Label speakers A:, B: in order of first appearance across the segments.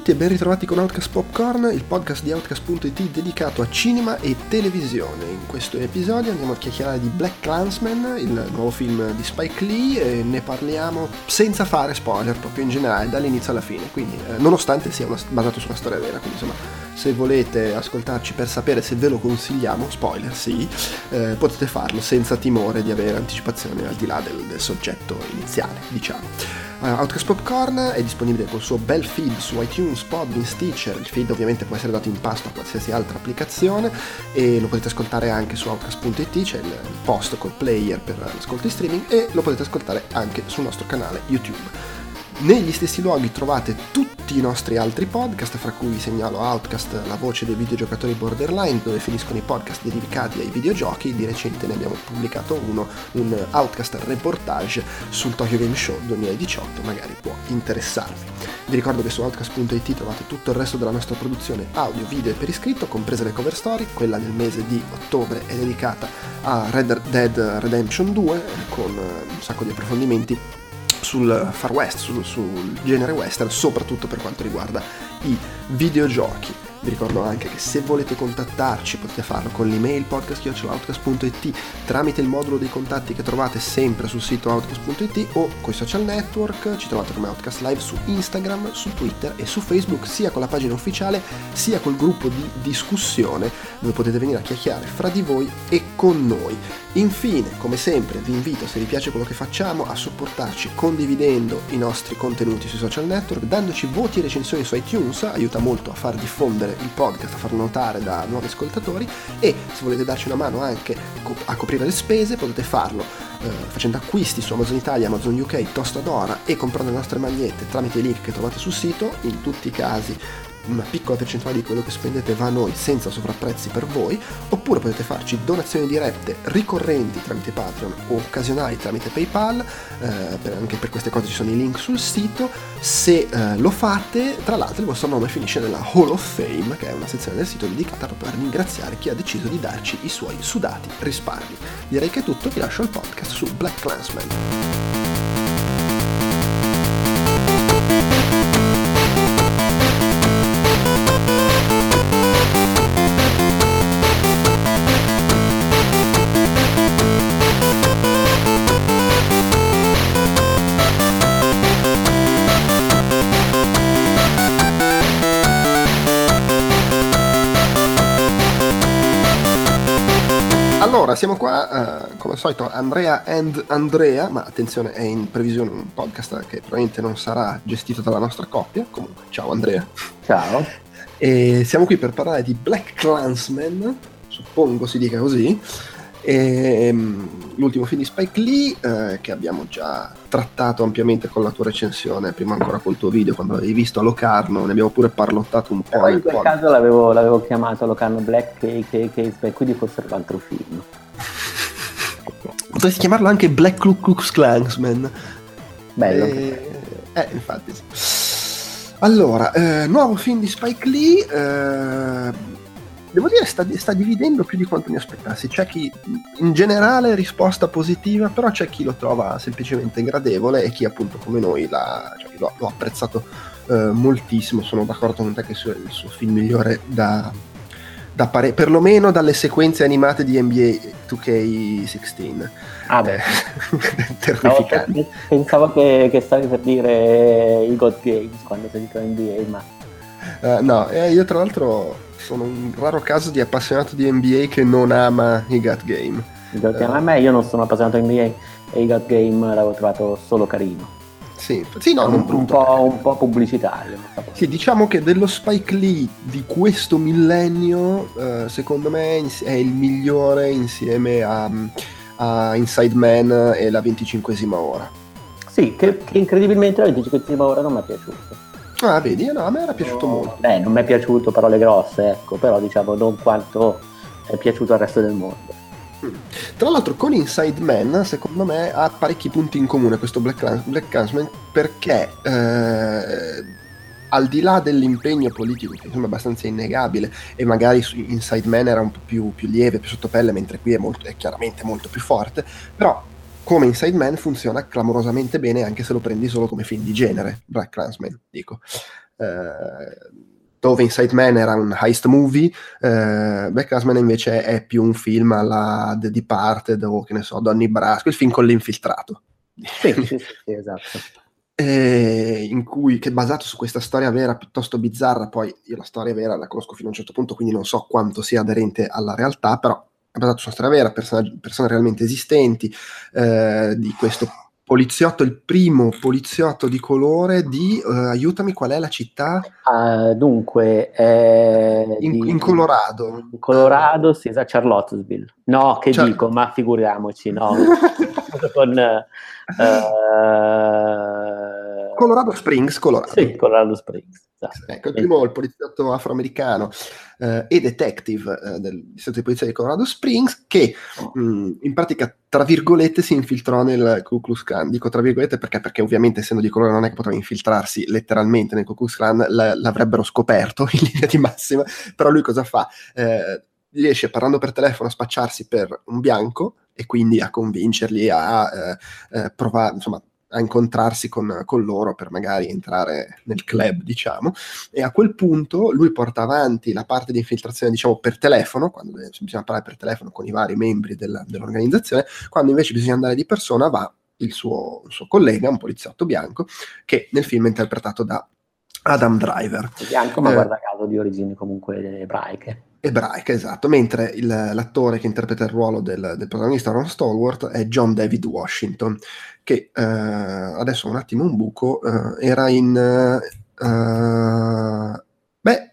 A: tutti e ben ritrovati con Outcast Popcorn, il podcast di Outcast.it dedicato a cinema e televisione. In questo episodio andiamo a chiacchierare di Black Clansman, il nuovo film di Spike Lee, e ne parliamo senza fare spoiler, proprio in generale, dall'inizio alla fine, quindi eh, nonostante sia una, basato su una storia vera, quindi insomma se volete ascoltarci per sapere se ve lo consigliamo, spoiler sì, eh, potete farlo senza timore di avere anticipazione al di là del, del soggetto iniziale, diciamo. Uh, Outcast Popcorn è disponibile col suo bel feed su iTunes, Podbean, Stitcher, il feed ovviamente può essere dato in pasto a qualsiasi altra applicazione e lo potete ascoltare anche su Outcast.it, c'è il post col player per l'ascolto in streaming e lo potete ascoltare anche sul nostro canale YouTube. Negli stessi luoghi trovate tutti i nostri altri podcast, fra cui segnalo Outcast, la voce dei videogiocatori borderline, dove finiscono i podcast dedicati ai videogiochi. Di recente ne abbiamo pubblicato uno, un Outcast reportage sul Tokyo Game Show 2018, magari può interessarvi. Vi ricordo che su Outcast.it trovate tutto il resto della nostra produzione audio, video e per iscritto, comprese le cover story. Quella del mese di ottobre è dedicata a Red Dead Redemption 2, con un sacco di approfondimenti sul far west, sul, sul genere western, soprattutto per quanto riguarda i videogiochi. Vi ricordo anche che se volete contattarci potete farlo con l'email podcast.outcast.it tramite il modulo dei contatti che trovate sempre sul sito outcast.it o con i social network, ci trovate come Outcast Live su Instagram, su Twitter e su Facebook, sia con la pagina ufficiale sia col gruppo di discussione dove potete venire a chiacchierare fra di voi e con noi. Infine, come sempre, vi invito, se vi piace quello che facciamo, a supportarci condividendo i nostri contenuti sui social network, dandoci voti e recensioni su iTunes, aiuta molto a far diffondere il podcast, a farlo notare da nuovi ascoltatori e se volete darci una mano anche a coprire le spese potete farlo eh, facendo acquisti su Amazon Italia, Amazon UK, Tostadora e comprando le nostre magliette tramite i link che trovate sul sito, in tutti i casi una piccola percentuale di quello che spendete va a noi senza sovrapprezzi per voi, oppure potete farci donazioni dirette ricorrenti tramite Patreon o occasionali tramite PayPal, eh, per, anche per queste cose ci sono i link sul sito. Se eh, lo fate, tra l'altro il vostro nome finisce nella Hall of Fame, che è una sezione del sito dedicata proprio a ringraziare chi ha deciso di darci i suoi sudati risparmi. Direi che è tutto, vi lascio il podcast su Black Clansman. Siamo qua, uh, come al solito, Andrea and Andrea, ma attenzione, è in previsione un podcast che probabilmente non sarà gestito dalla nostra coppia. Comunque, ciao Andrea.
B: Ciao.
A: E siamo qui per parlare di Black Clansman, suppongo si dica così, e, um, l'ultimo film di Spike Lee eh, che abbiamo già trattato ampiamente con la tua recensione, prima ancora col tuo video quando l'avevi visto a Locarno, ne abbiamo pure parlottato un po'.
B: Poi in quel pod. caso l'avevo, l'avevo, chiamato Locarno Black Cake, Cake, quindi fosse un altro film.
A: Potresti chiamarlo anche Black Ku Klux Klansman.
B: Bello. Eh,
A: eh infatti sì. Allora, eh, nuovo film di Spike Lee. Devo dire sta, sta, dividendo più di quanto mi aspettassi. C'è chi in generale risposta positiva, però c'è chi lo trova semplicemente gradevole e chi appunto come noi l'ha, cioè, l'ho, l'ho, apprezzato eh, moltissimo. Sono d'accordo con te che è il suo film migliore da, da pare- perlomeno dalle sequenze animate di NBA 2K16.
B: Ah beh, eh, terrificante. Pensavo che, che, stavi per dire i God Games quando sento NBA, ma...
A: Uh, no, eh, io tra l'altro sono un raro caso di appassionato di NBA che non ama i gut game.
B: Game. Uh, a me io non sono appassionato di NBA e i gut game l'avevo trovato solo carino.
A: Sì, sì no,
B: un, un, po', un, po', pubblicitario.
A: Sì, diciamo che dello Spike Lee di questo millennio, uh, secondo me è il migliore insieme a, a Inside Man e la 25esima ora.
B: Sì, che, che incredibilmente la 25esima ora non mi è piaciuta.
A: Ah, vedi, no, a me era piaciuto no, molto.
B: Beh, non mi è piaciuto parole grosse, ecco, però diciamo non quanto è piaciuto al resto del mondo.
A: Mm. Tra l'altro con Inside Man, secondo me, ha parecchi punti in comune questo Black, Black Clansman perché eh, al di là dell'impegno politico, che insomma è abbastanza innegabile, e magari Inside Man era un po' più, più lieve, più sottopelle, mentre qui è, molto, è chiaramente molto più forte, però come Inside Man funziona clamorosamente bene anche se lo prendi solo come film di genere, Black Clansman, dico. eh, dove Inside Man era un heist movie, eh, Black Clansman invece è più un film alla The Departed o che ne so, Donny Brasco, il film con l'infiltrato.
B: Sì, sì, sì, esatto.
A: Eh, in cui, che è basato su questa storia vera piuttosto bizzarra, poi io la storia vera la conosco fino a un certo punto, quindi non so quanto sia aderente alla realtà, però basato su una storia vera, persone realmente esistenti, eh, di questo poliziotto, il primo poliziotto di colore di, uh, aiutami, qual è la città?
B: Uh, dunque, eh,
A: in, di, in, Colorado.
B: In Colorado, sì, esatto, Charlottesville. No, che Char- dico, ma figuriamoci, no. con... Uh,
A: Colorado Springs, Colorado.
B: Sì, Colorado Springs.
A: Esatto. Ecco, il primo il poliziotto afroamericano eh, e detective eh, del distretto di polizia di Colorado Springs che mh, mm, in pratica, tra virgolette, si infiltrò nel Ku Klux Klan. Dico tra virgolette perché, perché ovviamente essendo di colore non è che poteva infiltrarsi letteralmente nel Ku Klux Klan, l- l'avrebbero scoperto in linea di massima, però lui cosa fa? Eh, riesce parlando per telefono a spacciarsi per un bianco e quindi a convincerli a eh, eh, provare, insomma, a incontrarsi con, con, loro per magari entrare nel club, diciamo, e a quel punto lui porta avanti la parte di infiltrazione, diciamo, per telefono, quando bisogna parlare per telefono con i vari membri della, dell'organizzazione, quando invece bisogna andare di persona va il suo, il suo collega, un poliziotto bianco, che nel film è interpretato da Adam Driver.
B: Bianco, ma eh, guarda caso di origini comunque ebraiche
A: ebraica, esatto, mentre il, l'attore che interpreta il ruolo del, del, protagonista Ron Stallworth è John David Washington, che eh, adesso un attimo un buco, eh, era in... Eh, beh,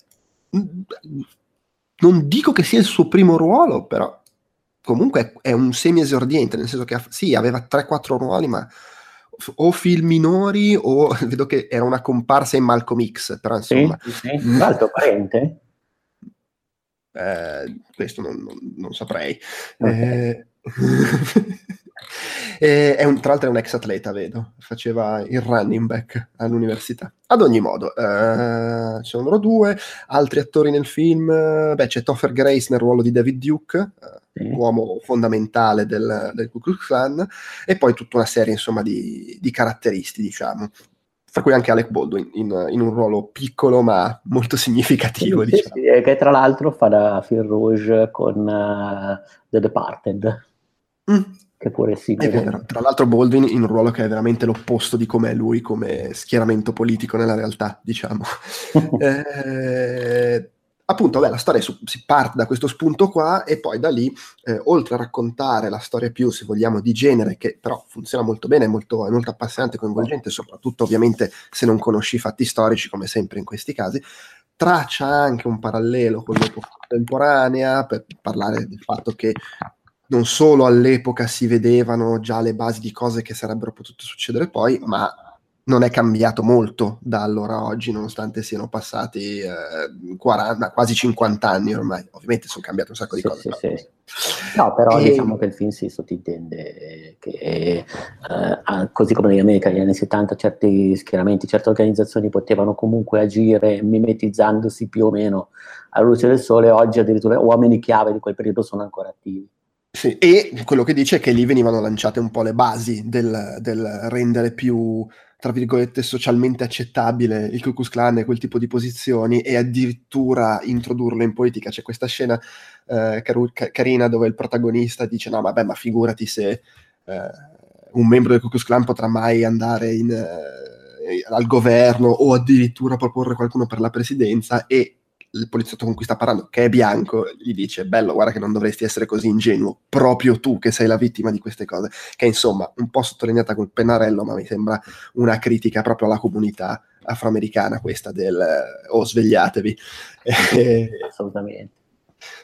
A: non dico che sia il suo primo ruolo, però comunque è un semi-esordiente, nel senso che sì, aveva 3-4 ruoli, ma o film minori o vedo che era una comparsa in Malcolm X, però insomma...
B: Sì, sì. Un altro parente?
A: Eh, questo non, non, non saprei. Okay. Eh, è un, tra l'altro è un ex atleta, vedo, faceva il running back all'università. Ad ogni modo, eh, ci sono loro due, altri attori nel film, beh c'è Topher Grace nel ruolo di David Duke, eh, uomo fondamentale del, del Ku Klux Klan, e poi tutta una serie insomma di, di caratteristi, diciamo tra cui anche Alec Baldwin in, in, un ruolo piccolo ma molto significativo.
B: Sì,
A: diciamo.
B: sì, che tra l'altro fa da Phil Rouge con uh, The Departed. Mm. Che pure sì.
A: Vero, tra l'altro Baldwin in un ruolo che è veramente l'opposto di com'è lui come schieramento politico nella realtà, diciamo. eh, appunto, beh, la storia su, si parte da questo spunto qua e poi da lì, eh, oltre a raccontare la storia più, se vogliamo, di genere, che però funziona molto bene, è molto, è molto appassionante, coinvolgente, soprattutto ovviamente se non conosci i fatti storici, come sempre in questi casi, traccia anche un parallelo con l'epoca contemporanea per parlare del fatto che non solo all'epoca si vedevano già le basi di cose che sarebbero potute succedere poi, ma non è cambiato molto da allora a oggi, nonostante siano passati eh, 40, quasi 50 anni ormai. Ovviamente sono cambiate un sacco di
B: sì,
A: cose.
B: Sì, sì. No, però e... diciamo che il film si sottintende che, eh, così come negli America negli anni 70 certi schieramenti, certe organizzazioni potevano comunque agire mimetizzandosi più o meno alla luce del sole, oggi addirittura uomini chiave di quel periodo sono ancora attivi.
A: Sì, e quello che dice è che lì venivano lanciate un po' le basi del, del rendere più tra virgolette, socialmente accettabile il Ku Klux Klan e quel tipo di posizioni e addirittura introdurlo in politica. C'è questa scena eh, caru- carina dove il protagonista dice no vabbè ma figurati se eh, un membro del Ku Klux Klan potrà mai andare in, eh, al governo o addirittura proporre qualcuno per la presidenza e il poliziotto con cui sta parlando, che è bianco, gli dice: Bello, guarda che non dovresti essere così ingenuo, proprio tu che sei la vittima di queste cose. Che insomma, un po' sottolineata col pennarello, ma mi sembra una critica proprio alla comunità afroamericana, questa del oh, svegliatevi.
B: Assolutamente.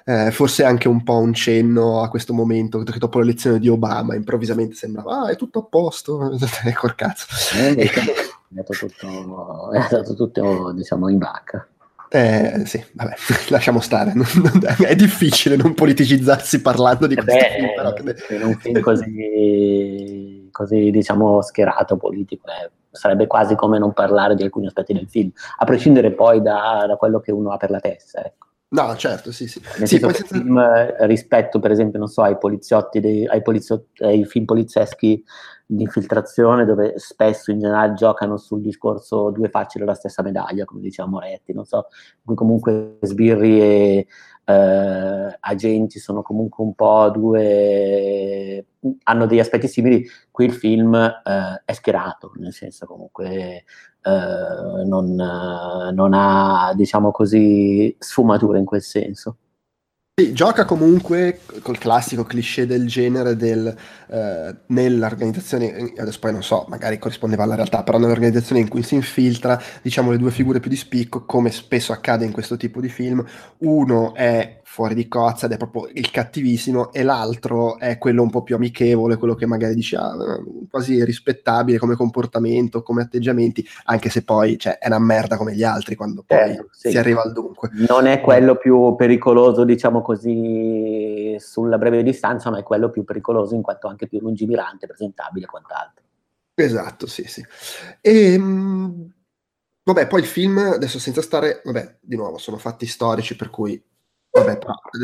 A: Eh, forse anche un po' un cenno a questo momento, che dopo l'elezione di Obama improvvisamente sembrava, ah, è tutto a posto, col cazzo.
B: Eh, è, andato tutto, è andato tutto diciamo, in vacca.
A: Eh, sì, vabbè, lasciamo stare. Non, non, è difficile non politicizzarsi parlando di eh questo
B: film. Però. In un film così, così diciamo, schierato, politico, eh, sarebbe quasi come non parlare di alcuni aspetti del film, a prescindere poi da, da quello che uno ha per la testa. Ecco.
A: No, certo, sì, sì. Sì
B: senza... film, eh, rispetto, per esempio, non so, ai poliziotti, dei, ai, poliziotti ai film polizieschi di infiltrazione, dove spesso in generale giocano sul discorso due facce della stessa medaglia, come diceva Moretti, non so, comunque sbirri e eh, agenti sono comunque un po' due, hanno degli aspetti simili, qui il film eh, è schierato, nel senso comunque eh, non, non, ha, diciamo così, sfumature in quel senso.
A: Sì, gioca comunque col classico cliché del genere del, eh, nell'organizzazione, adesso poi non so, magari corrispondeva alla realtà, però nell'organizzazione in cui si infiltra, diciamo le due figure più di spicco, come spesso accade in questo tipo di film, uno è fuori di cozza ed è proprio il cattivissimo e l'altro è quello un po' più amichevole, quello che magari dice ah, quasi rispettabile come comportamento, come atteggiamenti, anche se poi cioè, è una merda come gli altri quando poi eh, sì. si arriva al dunque.
B: Non è quello più pericoloso, diciamo così, sulla breve distanza, ma è quello più pericoloso in quanto anche più lungimirante, presentabile e quant'altro.
A: Esatto, sì, sì. E, ehm, vabbè, poi il film, adesso senza stare, vabbè, di nuovo, sono fatti storici per cui Vabbè,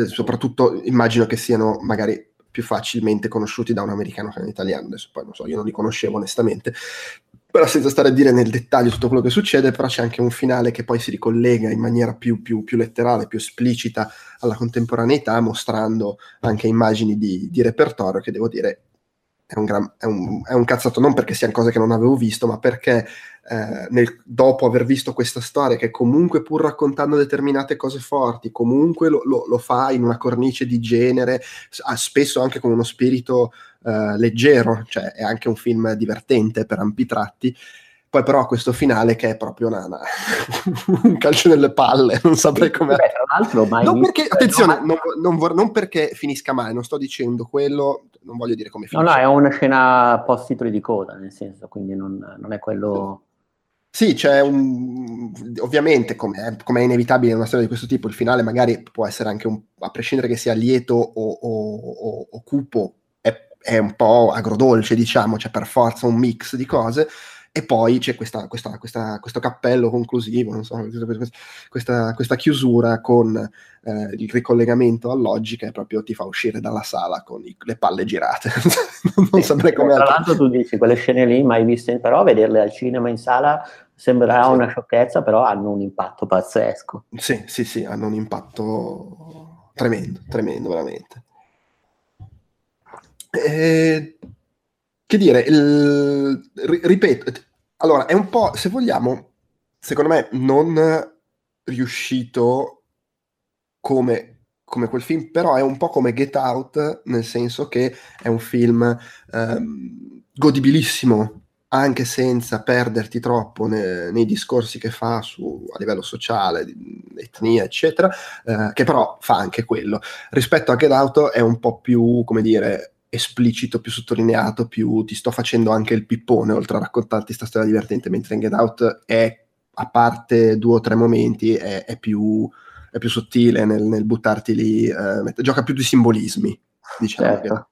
A: soprattutto immagino che siano magari più facilmente conosciuti da un americano che da un italiano, adesso poi non so, io non li conoscevo onestamente, però senza stare a dire nel dettaglio tutto quello che succede, però c'è anche un finale che poi si ricollega in maniera più, più, più letterale, più esplicita alla contemporaneità, mostrando anche immagini di, di repertorio che devo dire è un, gran, è, un, è un, cazzato non perché siano cose che non avevo visto, ma perché eh, nel, dopo aver visto questa storia, che comunque pur raccontando determinate cose forti, comunque lo, lo, lo fa in una cornice di genere, spesso anche con uno spirito eh, leggero, cioè è anche un film divertente per ampi tratti. Poi però questo finale che è proprio una, una un calcio nelle palle, non saprei come... Beh, tra l'altro, mai non perché, attenzione, non, non, vor- non, perché finisca male, non sto dicendo quello, non voglio dire come
B: finisce. No, no, è una scena post titoli di coda, nel senso, quindi non, non è quello...
A: Sì, c'è un... ovviamente, come è inevitabile in una storia di questo tipo, il finale magari può essere anche un... a prescindere che sia lieto o, o, o, o cupo, è, è un po' agrodolce, diciamo, c'è per forza un mix di cose, e poi c'è questa, questa, questa, questo cappello conclusivo, non so, questa, questa chiusura con eh, il ricollegamento all'oggi che proprio ti fa uscire dalla sala con i, le palle girate.
B: non saprei come... Tra l'altro tu dici, quelle scene lì mai viste, però vederle al cinema in sala sembrerà sì. una sciocchezza, però hanno un impatto pazzesco.
A: Sì, sì, sì, hanno un impatto tremendo, tremendo veramente. E che dire, il, ripeto, allora è un po', se vogliamo, secondo me non riuscito come, come quel film, però è un po' come Get Out, nel senso che è un film ehm, godibilissimo, anche senza perderti troppo ne, nei discorsi che fa su, a livello sociale, etnia, eccetera, eh, che però fa anche quello. Rispetto a Get Out è un po' più, come dire, esplicito, più sottolineato, più ti sto facendo anche il pippone oltre a raccontarti questa storia divertente, mentre in Get Out è, a parte due o tre momenti, è, è, più, è più, sottile nel, nel buttarti lì, eh, gioca più di simbolismi, diciamo.
B: Certo.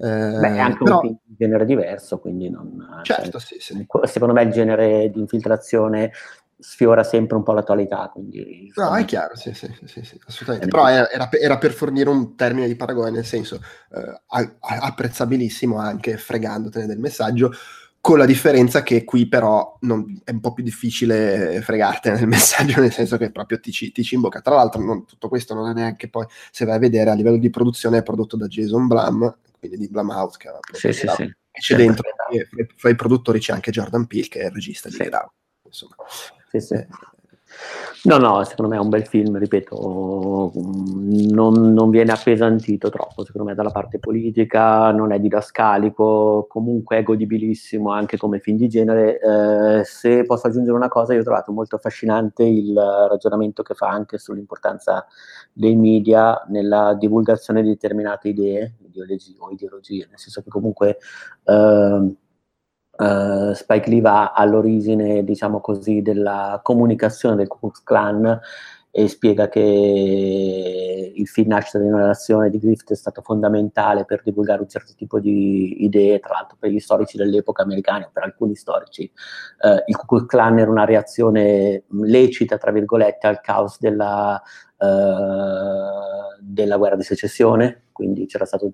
B: Eh, Beh, è anche però, un genere diverso, quindi non...
A: Certo, cioè, sì, sì.
B: Secondo me il genere di infiltrazione sfiora sempre un po' l'attualità. Quindi,
A: no, è chiaro, sì, sì, sì, sì assolutamente. Però era, era, per fornire un termine di paragone, nel senso eh, apprezzabilissimo anche fregandotene del messaggio, con la differenza che qui però non, è un po' più difficile fregartene del messaggio, nel senso che proprio ti, ti ci imbocca. Tra l'altro non, tutto questo non è neanche poi, se vai a vedere, a livello di produzione è prodotto da Jason Blum, quindi di Blumhouse, che,
B: sì, sì, sì.
A: c'è dentro, fra i produttori c'è anche Jordan Peele, che è il regista di sì. Get. Insomma
B: sì, sì. No, no, secondo me è un bel film, ripeto, non, non, viene appesantito troppo, secondo me, dalla parte politica, non è didascalico, comunque è godibilissimo anche come film di genere. Eh, se posso aggiungere una cosa, io ho trovato molto affascinante il ragionamento che fa anche sull'importanza dei media nella divulgazione di determinate idee, ideologie o ideologie, nel senso che comunque... Eh, Uh, Spike Lee va all'origine, diciamo così, della comunicazione del Ku Klux Klan e spiega che il film nasce da una relazione di Griffith è stato fondamentale per divulgare un certo tipo di idee, tra l'altro per gli storici dell'epoca americana, per alcuni storici, eh, il Ku Klux Klan era una reazione lecita, tra virgolette, al caos della, eh, della guerra di secessione, quindi c'era stato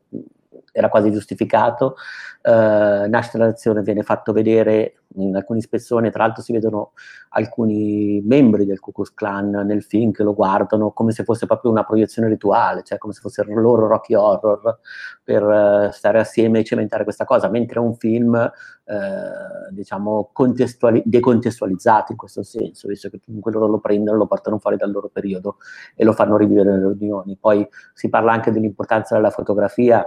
B: era quasi giustificato. Uh, nasce la nazione, viene fatto vedere in alcune ispezioni, tra l'altro si vedono alcuni membri del Ku Klux Klan nel film che lo guardano come se fosse proprio una proiezione rituale, cioè come se fossero loro Rocky Horror per uh, stare assieme e cementare questa cosa, mentre è un film uh, diciamo contestuali- decontestualizzato in questo senso, visto che comunque loro lo prendono, lo portano fuori dal loro periodo e lo fanno rivivere nelle riunioni. Poi si parla anche dell'importanza della fotografia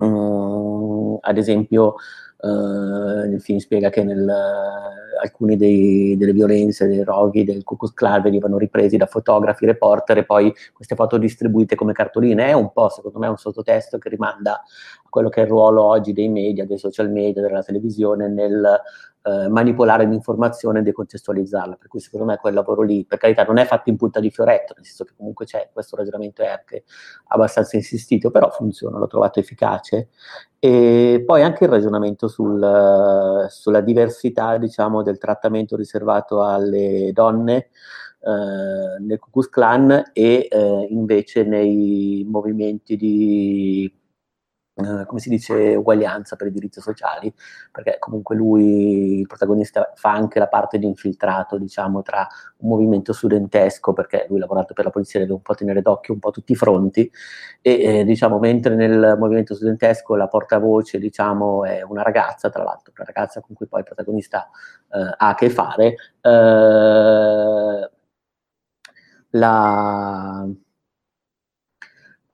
B: Uh, ad esempio, uh, il film spiega che nel, uh, alcune dei, delle violenze, dei roghi del Ku Klux Klan venivano ripresi da fotografi, reporter e poi queste foto distribuite come cartoline. È un po', secondo me, un sottotesto che rimanda a quello che è il ruolo oggi dei media, dei social media, della televisione nel eh, manipolare l'informazione e decontestualizzarla. Per cui secondo me quel lavoro lì, per carità, non è fatto in punta di fioretto, nel senso che comunque c'è, questo ragionamento è anche abbastanza insistito, però funziona, l'ho trovato efficace. E poi anche il ragionamento sul, sulla diversità, diciamo, del trattamento riservato alle donne eh, nel Ku Klux Klan e eh, invece nei movimenti di eh, come si dice, uguaglianza per i diritti sociali, perché comunque lui, il protagonista, fa anche la parte di infiltrato, diciamo, tra un movimento studentesco, perché lui ha lavorato per la polizia, deve un po' tenere d'occhio un po' tutti i fronti, e eh, diciamo, mentre nel movimento studentesco la portavoce, diciamo, è una ragazza, tra l'altro, una ragazza con cui poi il protagonista eh, ha a che fare, eh, la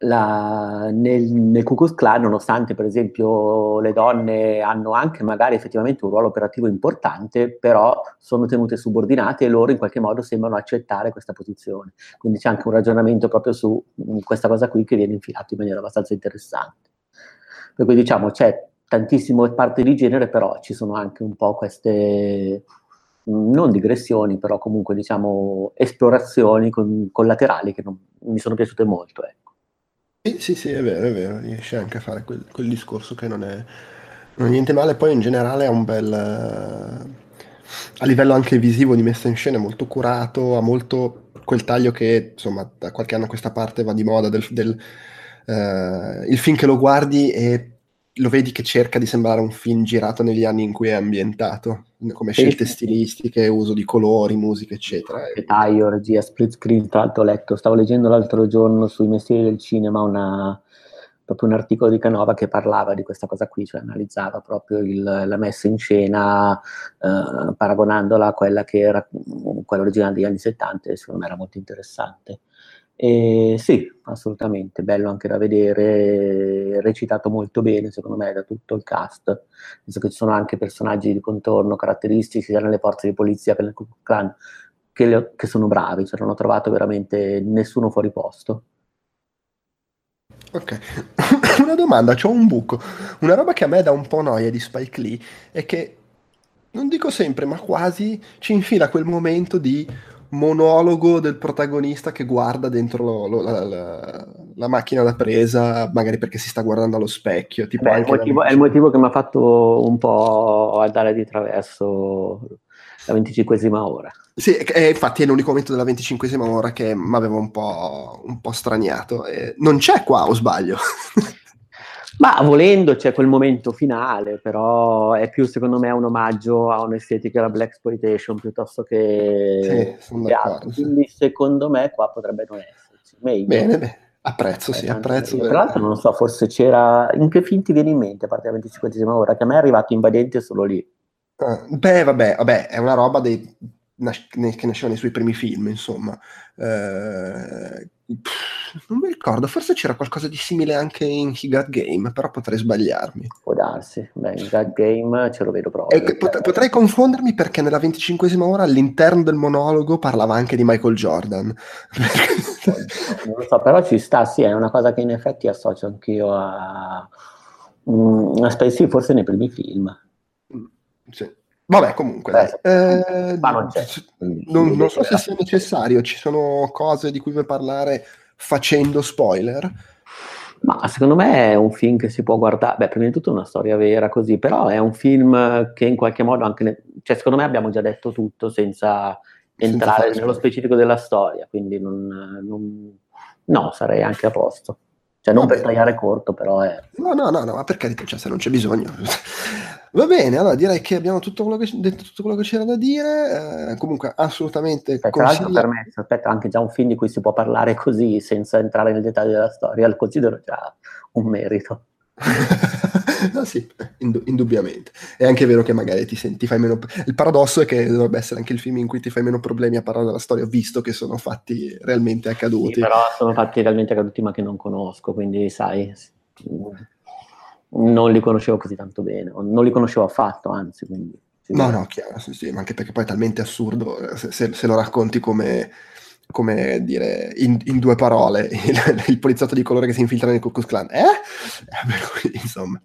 B: la, nel, nel Ku Klux Klan, nonostante per esempio le donne hanno anche magari effettivamente un ruolo operativo importante, però sono tenute subordinate e loro in qualche modo sembrano accettare questa posizione. Quindi c'è anche un ragionamento proprio su mm, questa cosa qui che viene infilato in maniera abbastanza interessante. Per cui diciamo c'è tantissime parti di genere, però ci sono anche un po' queste mm, non digressioni, però comunque diciamo esplorazioni con, collaterali che non, mi sono piaciute molto. Ecco.
A: Sì, sì, sì, è vero, è vero, riesce anche a fare quel, quel discorso che non è, non è niente male, poi in generale ha un bel... a livello anche visivo di messa in scena molto curato, ha molto quel taglio che insomma da qualche anno a questa parte va di moda del, del uh, il film che lo guardi e lo vedi che cerca di sembrare un film girato negli anni in cui è ambientato, come scelte stilistiche, uso di colori, musica, eccetera.
B: Taglio, regia, split screen, tra l'altro ho letto, stavo leggendo l'altro giorno sui mestieri del cinema una, proprio un articolo di Canova che parlava di questa cosa qui, cioè analizzava proprio il, la messa in scena eh, paragonandola a quella che era quella originale degli anni 70 e secondo me era molto interessante. E sì, assolutamente, bello anche da vedere, recitato molto bene secondo me da tutto il cast, visto che ci sono anche personaggi di contorno caratteristici sia nelle forze di polizia che nel clan che, le, che sono bravi, cioè non ho trovato veramente nessuno fuori posto.
A: Ok, una domanda, ho un buco. Una roba che a me dà un po' noia di Spike Lee è che, non dico sempre, ma quasi ci infila quel momento di monologo del protagonista che guarda dentro lo, lo, la, la, la, macchina da presa, magari perché si sta guardando allo specchio. Beh,
B: è, il motivo, è, il motivo, che mi ha fatto un po' andare di traverso la venticinquesima ora.
A: Sì, e infatti è l'unico momento della venticinquesima ora che mi aveva un po', un po straniato. E non c'è qua, o sbaglio?
B: Ma volendo c'è quel momento finale, però è più secondo me un omaggio a un'estetica della black exploitation piuttosto che, sì, che altro. Quindi secondo me qua potrebbe non esserci.
A: Meglio. Bene, bene. Apprezzo, sì, apprezzo.
B: Tra l'altro non so, forse c'era... In che film ti viene in mente, a parte la 25esima ora, che a me è arrivato invadente solo lì.
A: Ah, beh, vabbè, vabbè, è una roba dei, nas- che nasceva nei suoi primi film, insomma. Eh, non mi ricordo, forse c'era qualcosa di simile anche in He Got Game, però potrei sbagliarmi.
B: Può darsi, beh, in Got Game ce lo vedo proprio.
A: Eh, pot- potrei confondermi perché nella 25esima ora all'interno del monologo parlava anche di Michael Jordan.
B: non lo so, però ci sta, sì, è una cosa che in effetti associo anch'io a... Mm, aspetta, forse nei primi film.
A: Mm, sì. Vabbè, comunque, Beh, eh, non, non, non, so se sia necessario, ci sono cose di cui vuoi parlare facendo spoiler?
B: Ma secondo me è un film che si può guardare, beh, prima di tutto è una storia vera così, però è un film che in qualche modo anche, ne... cioè secondo me abbiamo già detto tutto senza entrare senza nello specifico della storia, quindi non, non... no, sarei anche a posto. Cioè, non per tagliare corto, però è...
A: No, no, no, no, ma per carità, cioè, se non c'è bisogno. Va bene, allora direi che abbiamo tutto quello che, detto tutto quello che c'era da dire. Eh, comunque, assolutamente.
B: Aspetta, consiglia... per me, aspetta, anche già un film di cui si può parlare così senza entrare nel dettaglio della storia, lo considero già un merito.
A: no, sì, ind- indubbiamente. È anche vero che magari ti, senti, fai meno. Il paradosso è che dovrebbe essere anche il film in cui ti fai meno problemi a parlare della storia, visto che sono fatti realmente accaduti.
B: Sì, però sono fatti realmente accaduti, ma che non conosco, quindi sai. Non li conoscevo così tanto bene, non li conoscevo affatto, anzi. Quindi,
A: no, no, chiaro, sì, sì, ma anche perché poi è talmente assurdo eh, se, se, se lo racconti come come dire, in, in due parole, il, il, poliziotto di colore che si infiltra nel Ku Klux Klan. Eh? eh insomma.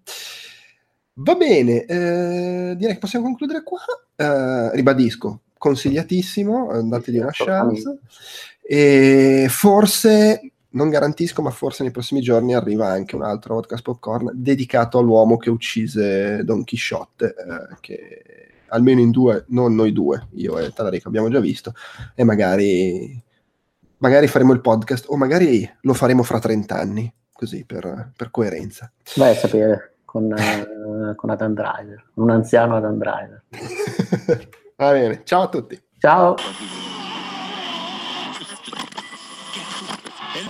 A: Va bene, eh, direi che possiamo concludere qua. Eh, ribadisco, consigliatissimo, dategli una chance. E forse, non garantisco, ma forse nei prossimi giorni arriva anche un altro podcast popcorn dedicato all'uomo che uccise Don Chisciotte, eh, che almeno in due, non noi due, io e Talarico abbiamo già visto, e magari magari faremo il podcast o magari lo faremo fra 30 anni, così per, per coerenza.
B: Vai a sapere, con, uh, con Adam Driver, un anziano Adam Driver.
A: Va bene, ciao a tutti.
B: Ciao.